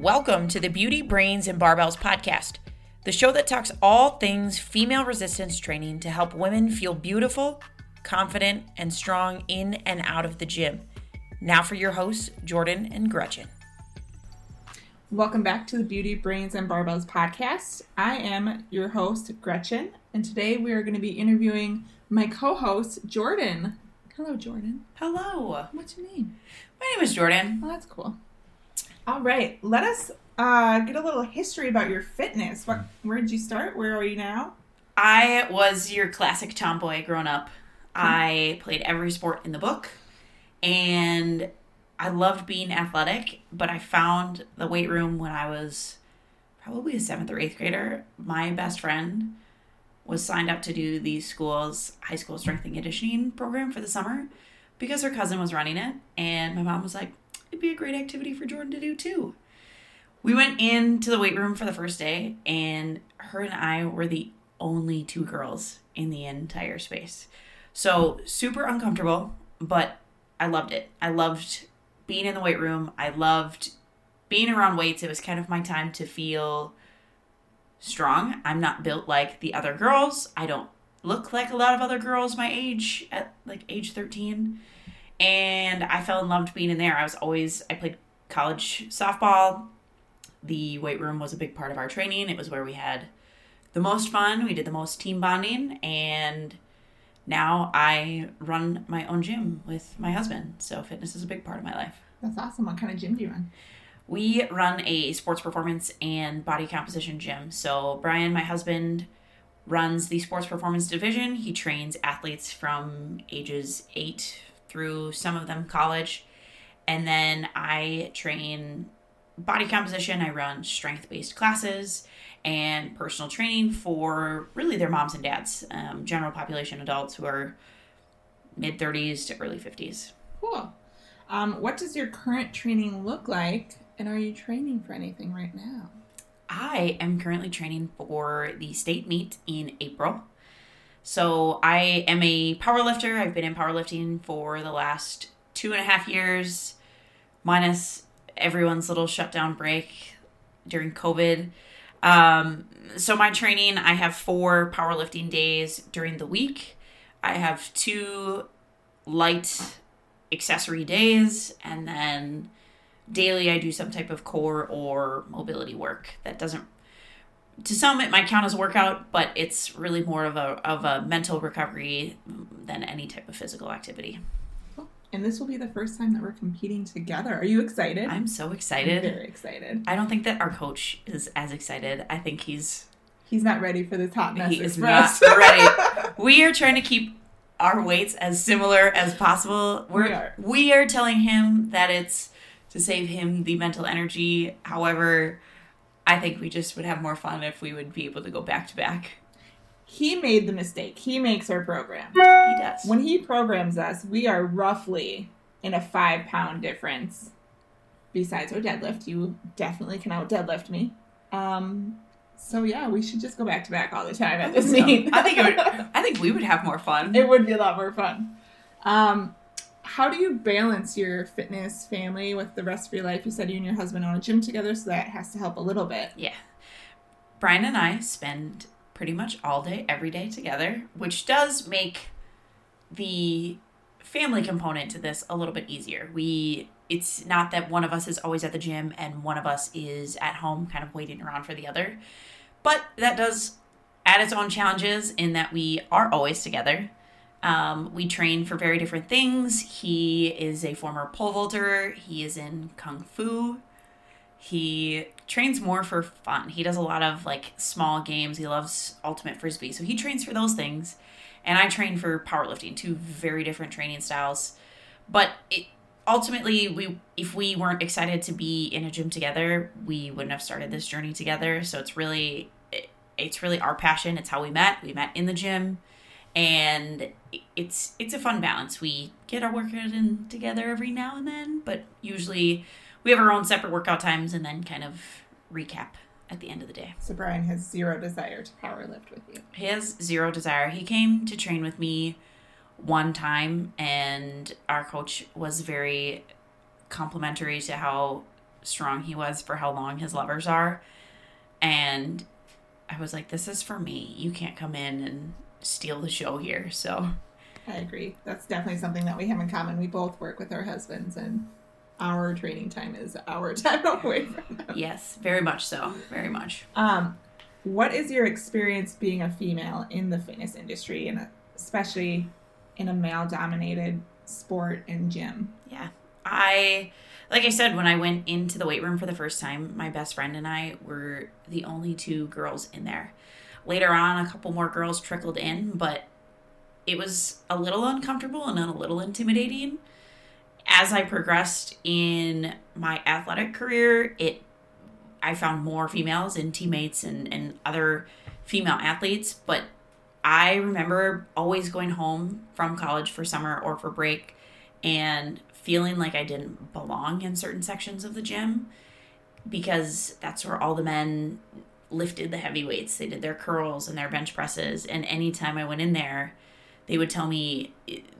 Welcome to the Beauty, Brains, and Barbells podcast, the show that talks all things female resistance training to help women feel beautiful, confident, and strong in and out of the gym. Now for your hosts, Jordan and Gretchen. Welcome back to the Beauty, Brains, and Barbells podcast. I am your host, Gretchen, and today we are going to be interviewing my co host, Jordan. Hello, Jordan. Hello. What's your name? My name is Jordan. Oh, that's cool. All right, let us uh, get a little history about your fitness. What, where did you start? Where are you now? I was your classic tomboy growing up. I played every sport in the book and I loved being athletic, but I found the weight room when I was probably a seventh or eighth grader. My best friend was signed up to do the school's high school strength and conditioning program for the summer because her cousin was running it. And my mom was like, it'd be a great activity for Jordan to do too. We went into the weight room for the first day, and her and I were the only two girls in the entire space. So, super uncomfortable, but I loved it. I loved being in the weight room. I loved being around weights. It was kind of my time to feel strong. I'm not built like the other girls. I don't look like a lot of other girls my age at like age 13 and I fell in love with being in there. I was always I played college softball. The weight room was a big part of our training. It was where we had the most fun. We did the most team bonding and now I run my own gym with my husband. So fitness is a big part of my life. That's awesome. What kind of gym do you run? We run a sports performance and body composition gym. So Brian, my husband, runs the sports performance division. He trains athletes from ages 8 through some of them college. And then I train body composition. I run strength based classes and personal training for really their moms and dads, um, general population adults who are mid 30s to early 50s. Cool. Um, what does your current training look like, and are you training for anything right now? I am currently training for the state meet in April. So I am a power lifter. I've been in powerlifting for the last two and a half years, minus everyone's little shutdown break during COVID. Um, so my training, I have four powerlifting days during the week. I have two light accessory days, and then daily I do some type of core or mobility work that doesn't to some it might count as a workout, but it's really more of a of a mental recovery than any type of physical activity. And this will be the first time that we're competing together. Are you excited? I'm so excited. I'm very excited. I don't think that our coach is as excited. I think he's he's not ready for this hot mess. He is not ready. We are trying to keep our weights as similar as possible. We're We are. we are telling him that it's to save him the mental energy. However, I think we just would have more fun if we would be able to go back to back. He made the mistake. He makes our program. He does. When he programs us, we are roughly in a five pound difference. Besides our deadlift, you definitely can out deadlift me. Um, so yeah, we should just go back to back all the time at this meet. I think it would. I think we would have more fun. it would be a lot more fun. Um, how do you balance your fitness family with the rest of your life? You said you and your husband own a gym together, so that has to help a little bit. Yeah. Brian and I spend pretty much all day, every day together, which does make the family component to this a little bit easier. We it's not that one of us is always at the gym and one of us is at home kind of waiting around for the other. But that does add its own challenges in that we are always together. Um, we train for very different things. He is a former pole vaulter. He is in kung fu. He trains more for fun. He does a lot of like small games. He loves ultimate frisbee, so he trains for those things. And I train for powerlifting, two very different training styles. But it, ultimately, we if we weren't excited to be in a gym together, we wouldn't have started this journey together. So it's really it, it's really our passion. It's how we met. We met in the gym, and it's it's a fun balance. We get our workout in together every now and then, but usually we have our own separate workout times and then kind of recap at the end of the day. So Brian has zero desire to power lift with you. He has zero desire. He came to train with me one time, and our coach was very complimentary to how strong he was for how long his levers are. And I was like, this is for me. You can't come in and steal the show here. So I agree. That's definitely something that we have in common. We both work with our husbands, and our training time is our time away from them. yes, very much so. Very much. Um, what is your experience being a female in the fitness industry, and especially in a male-dominated sport and gym? Yeah. I like I said when I went into the weight room for the first time, my best friend and I were the only two girls in there. Later on, a couple more girls trickled in, but it was a little uncomfortable and a little intimidating. As I progressed in my athletic career, it I found more females and teammates and, and other female athletes, but I remember always going home from college for summer or for break and feeling like I didn't belong in certain sections of the gym because that's where all the men lifted the heavy weights. They did their curls and their bench presses. And anytime I went in there, they would tell me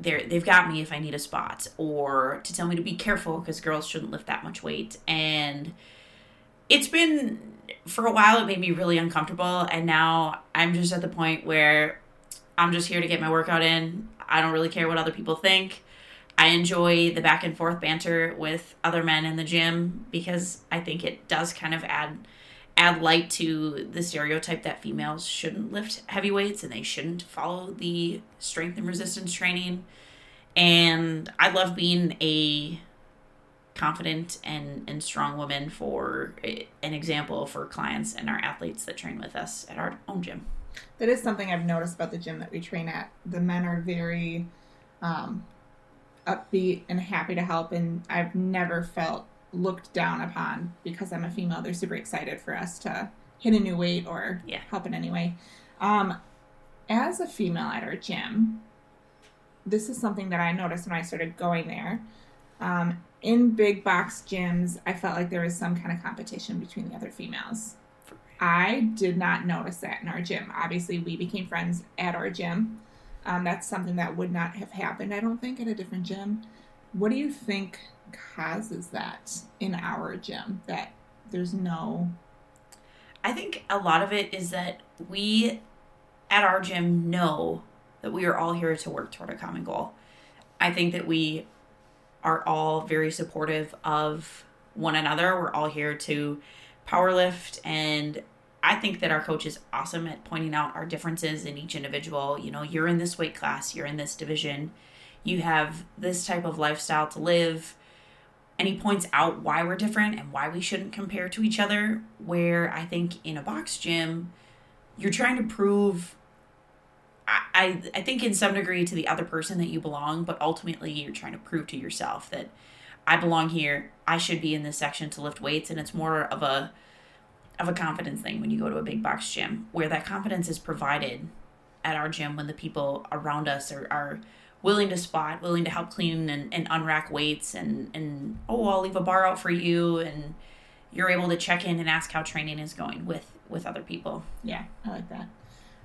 they're, they've got me if I need a spot or to tell me to be careful because girls shouldn't lift that much weight. And it's been, for a while, it made me really uncomfortable. And now I'm just at the point where I'm just here to get my workout in. I don't really care what other people think. I enjoy the back and forth banter with other men in the gym because I think it does kind of add add light to the stereotype that females shouldn't lift heavy weights and they shouldn't follow the strength and resistance training. And I love being a confident and, and strong woman for an example for clients and our athletes that train with us at our own gym. That is something I've noticed about the gym that we train at. The men are very um, upbeat and happy to help, and I've never felt looked down upon because I'm a female. They're super excited for us to hit a new weight or yeah. help in any way. Um, as a female at our gym, this is something that I noticed when I started going there. Um, in big box gyms, I felt like there was some kind of competition between the other females. I did not notice that in our gym. Obviously, we became friends at our gym. Um, that's something that would not have happened, I don't think, at a different gym. What do you think causes that in our gym? That there's no. I think a lot of it is that we at our gym know that we are all here to work toward a common goal. I think that we are all very supportive of one another. We're all here to powerlift and I think that our coach is awesome at pointing out our differences in each individual. You know, you're in this weight class, you're in this division, you have this type of lifestyle to live. And he points out why we're different and why we shouldn't compare to each other. Where I think in a box gym, you're trying to prove, I, I, think in some degree to the other person that you belong, but ultimately you're trying to prove to yourself that I belong here. I should be in this section to lift weights. And it's more of a, of a confidence thing when you go to a big box gym, where that confidence is provided at our gym when the people around us are, are willing to spot, willing to help clean and, and unrack weights and, and oh I'll leave a bar out for you and you're able to check in and ask how training is going with with other people. Yeah, I like that.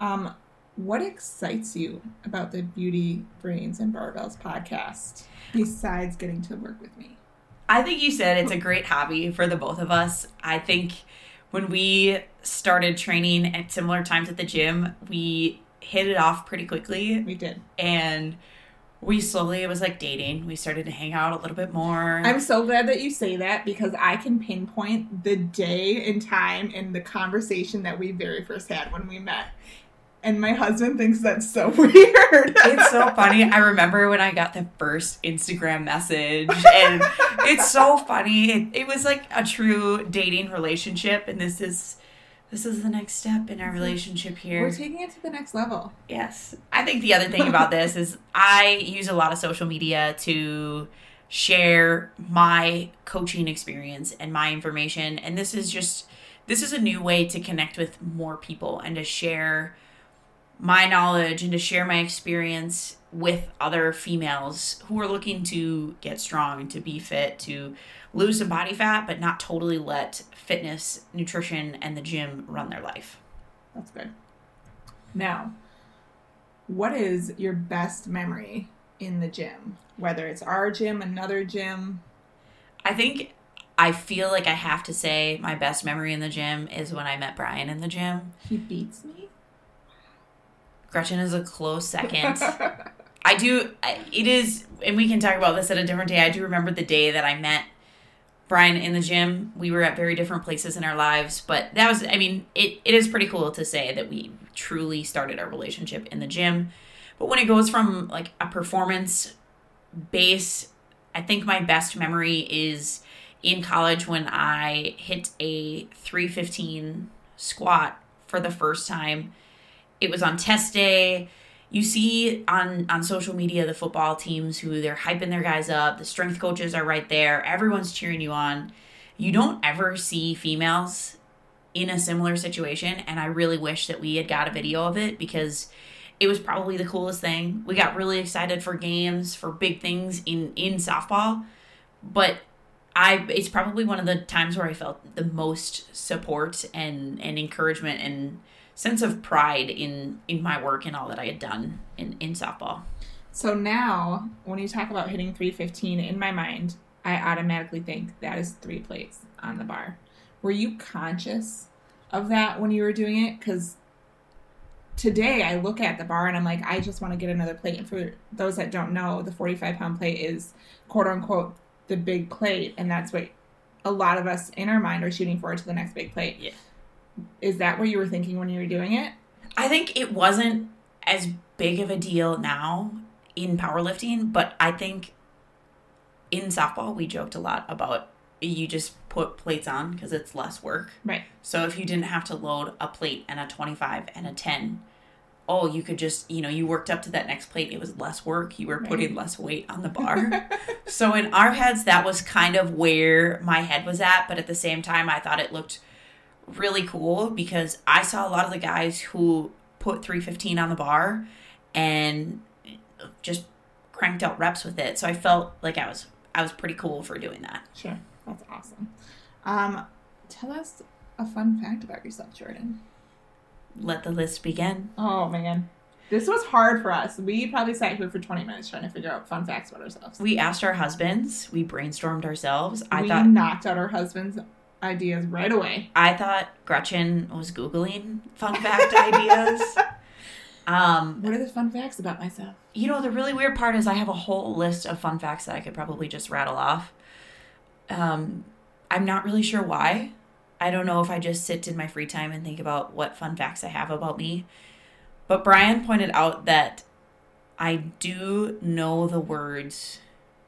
Um, what excites you about the Beauty Brains and Barbells podcast besides getting to work with me? I think you said it's a great hobby for the both of us. I think when we started training at similar times at the gym, we hit it off pretty quickly. We did. And we slowly it was like dating. We started to hang out a little bit more. I'm so glad that you say that because I can pinpoint the day and time and the conversation that we very first had when we met. And my husband thinks that's so weird. it's so funny. I remember when I got the first Instagram message, and it's so funny. It, it was like a true dating relationship, and this is this is the next step in our mm-hmm. relationship here. We're taking it to the next level. Yes. I think the other thing about this is I use a lot of social media to share my coaching experience and my information, and this is just this is a new way to connect with more people and to share my knowledge and to share my experience with other females who are looking to get strong, to be fit, to lose some body fat, but not totally let fitness, nutrition, and the gym run their life. That's good. Now, what is your best memory in the gym? Whether it's our gym, another gym? I think I feel like I have to say my best memory in the gym is when I met Brian in the gym. He beats me. Gretchen is a close second. I do. It is, and we can talk about this at a different day. I do remember the day that I met Brian in the gym. We were at very different places in our lives, but that was. I mean, it, it is pretty cool to say that we truly started our relationship in the gym. But when it goes from like a performance base, I think my best memory is in college when I hit a 315 squat for the first time. It was on test day. You see on on social media the football teams who they're hyping their guys up. The strength coaches are right there. Everyone's cheering you on. You don't ever see females in a similar situation and I really wish that we had got a video of it because it was probably the coolest thing. We got really excited for games, for big things in in softball, but I it's probably one of the times where I felt the most support and and encouragement and sense of pride in in my work and all that I had done in in softball. So now, when you talk about hitting 315, in my mind, I automatically think that is three plates on the bar. Were you conscious of that when you were doing it? Because today I look at the bar and I'm like, I just want to get another plate. And for those that don't know, the 45 pound plate is quote unquote the big plate. And that's what a lot of us in our mind are shooting for to the next big plate. Yeah. Is that what you were thinking when you were doing it? I think it wasn't as big of a deal now in powerlifting, but I think in softball we joked a lot about you just put plates on because it's less work. Right. So if you didn't have to load a plate and a 25 and a 10, oh, you could just, you know, you worked up to that next plate. It was less work. You were Right. putting less weight on the bar. so in our heads, that was kind of where my head was at. But at the same time, I thought it looked really cool because I saw a lot of the guys who put 315 on the bar and just cranked out reps with it. So I felt like I was I was pretty cool for doing that. Sure. That's awesome. Um, tell us a fun fact about yourself, Jordan. Let the list begin. Oh man. This was hard for us. We probably sat here for 20 minutes trying to figure out fun facts about ourselves. We asked our husbands. We brainstormed ourselves. I we thought knocked out our husband's ideas right away. I thought Gretchen was googling fun fact ideas. Um, What are the fun facts about myself? you know the really weird part is I have a whole list of fun facts that I could probably just rattle off. Um, I'm not really sure why. I don't know if I just sit in my free time and think about what fun facts I have about me. But Brian pointed out that I do know the words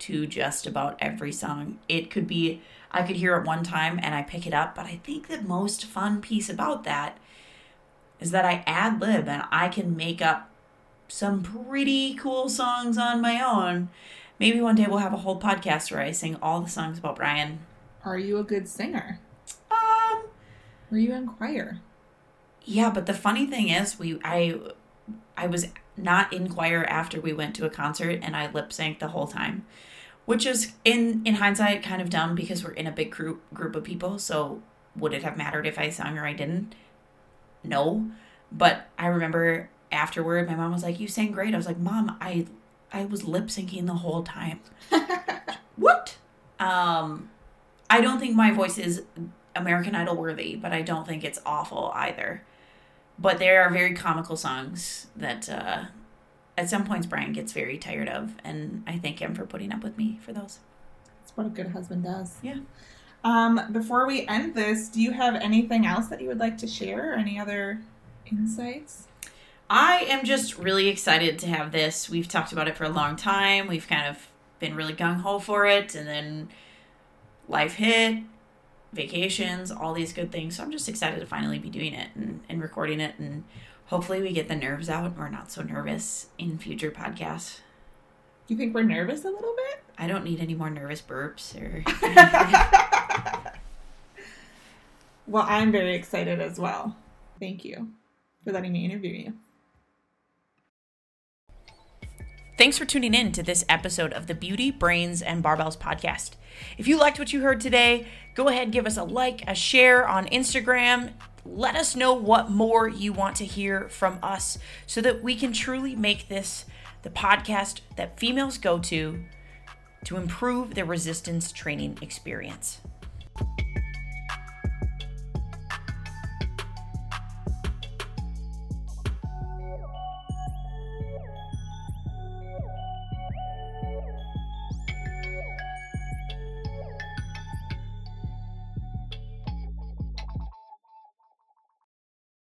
to just about every song. It could be I could hear it one time and I pick it up, but I think the most fun piece about that is that I ad lib and I can make up some pretty cool songs on my own. Maybe one day we'll have a whole podcast where I sing all the songs about Brian. Are you a good singer? Um, Were you in choir? yeah, but the funny thing is, we I I was not in choir after we went to a concert, and I lip synced the whole time, which is in in hindsight kind of dumb because we're in a big group group of people. So would it have mattered if I sung or I didn't? No, but I remember afterward, my mom was like, "You sang great." I was like, "Mom, I I was lip syncing the whole time." what? Um, I don't think my voice is American Idol worthy, but I don't think it's awful either. But there are very comical songs that uh, at some points Brian gets very tired of, and I thank him for putting up with me for those. That's what a good husband does. Yeah. Um, before we end this, do you have anything else that you would like to share? Or any other insights? I am just really excited to have this. We've talked about it for a long time. We've kind of been really gung ho for it, and then life hit, vacations, all these good things. So I'm just excited to finally be doing it and, and recording it, and hopefully we get the nerves out we're not so nervous in future podcasts. You think we're nervous a little bit? I don't need any more nervous burps or. well, I'm very excited as well. Thank you for letting me interview you. Thanks for tuning in to this episode of the Beauty, Brains, and Barbells podcast. If you liked what you heard today, go ahead and give us a like, a share on Instagram. Let us know what more you want to hear from us so that we can truly make this the podcast that females go to to improve their resistance training experience.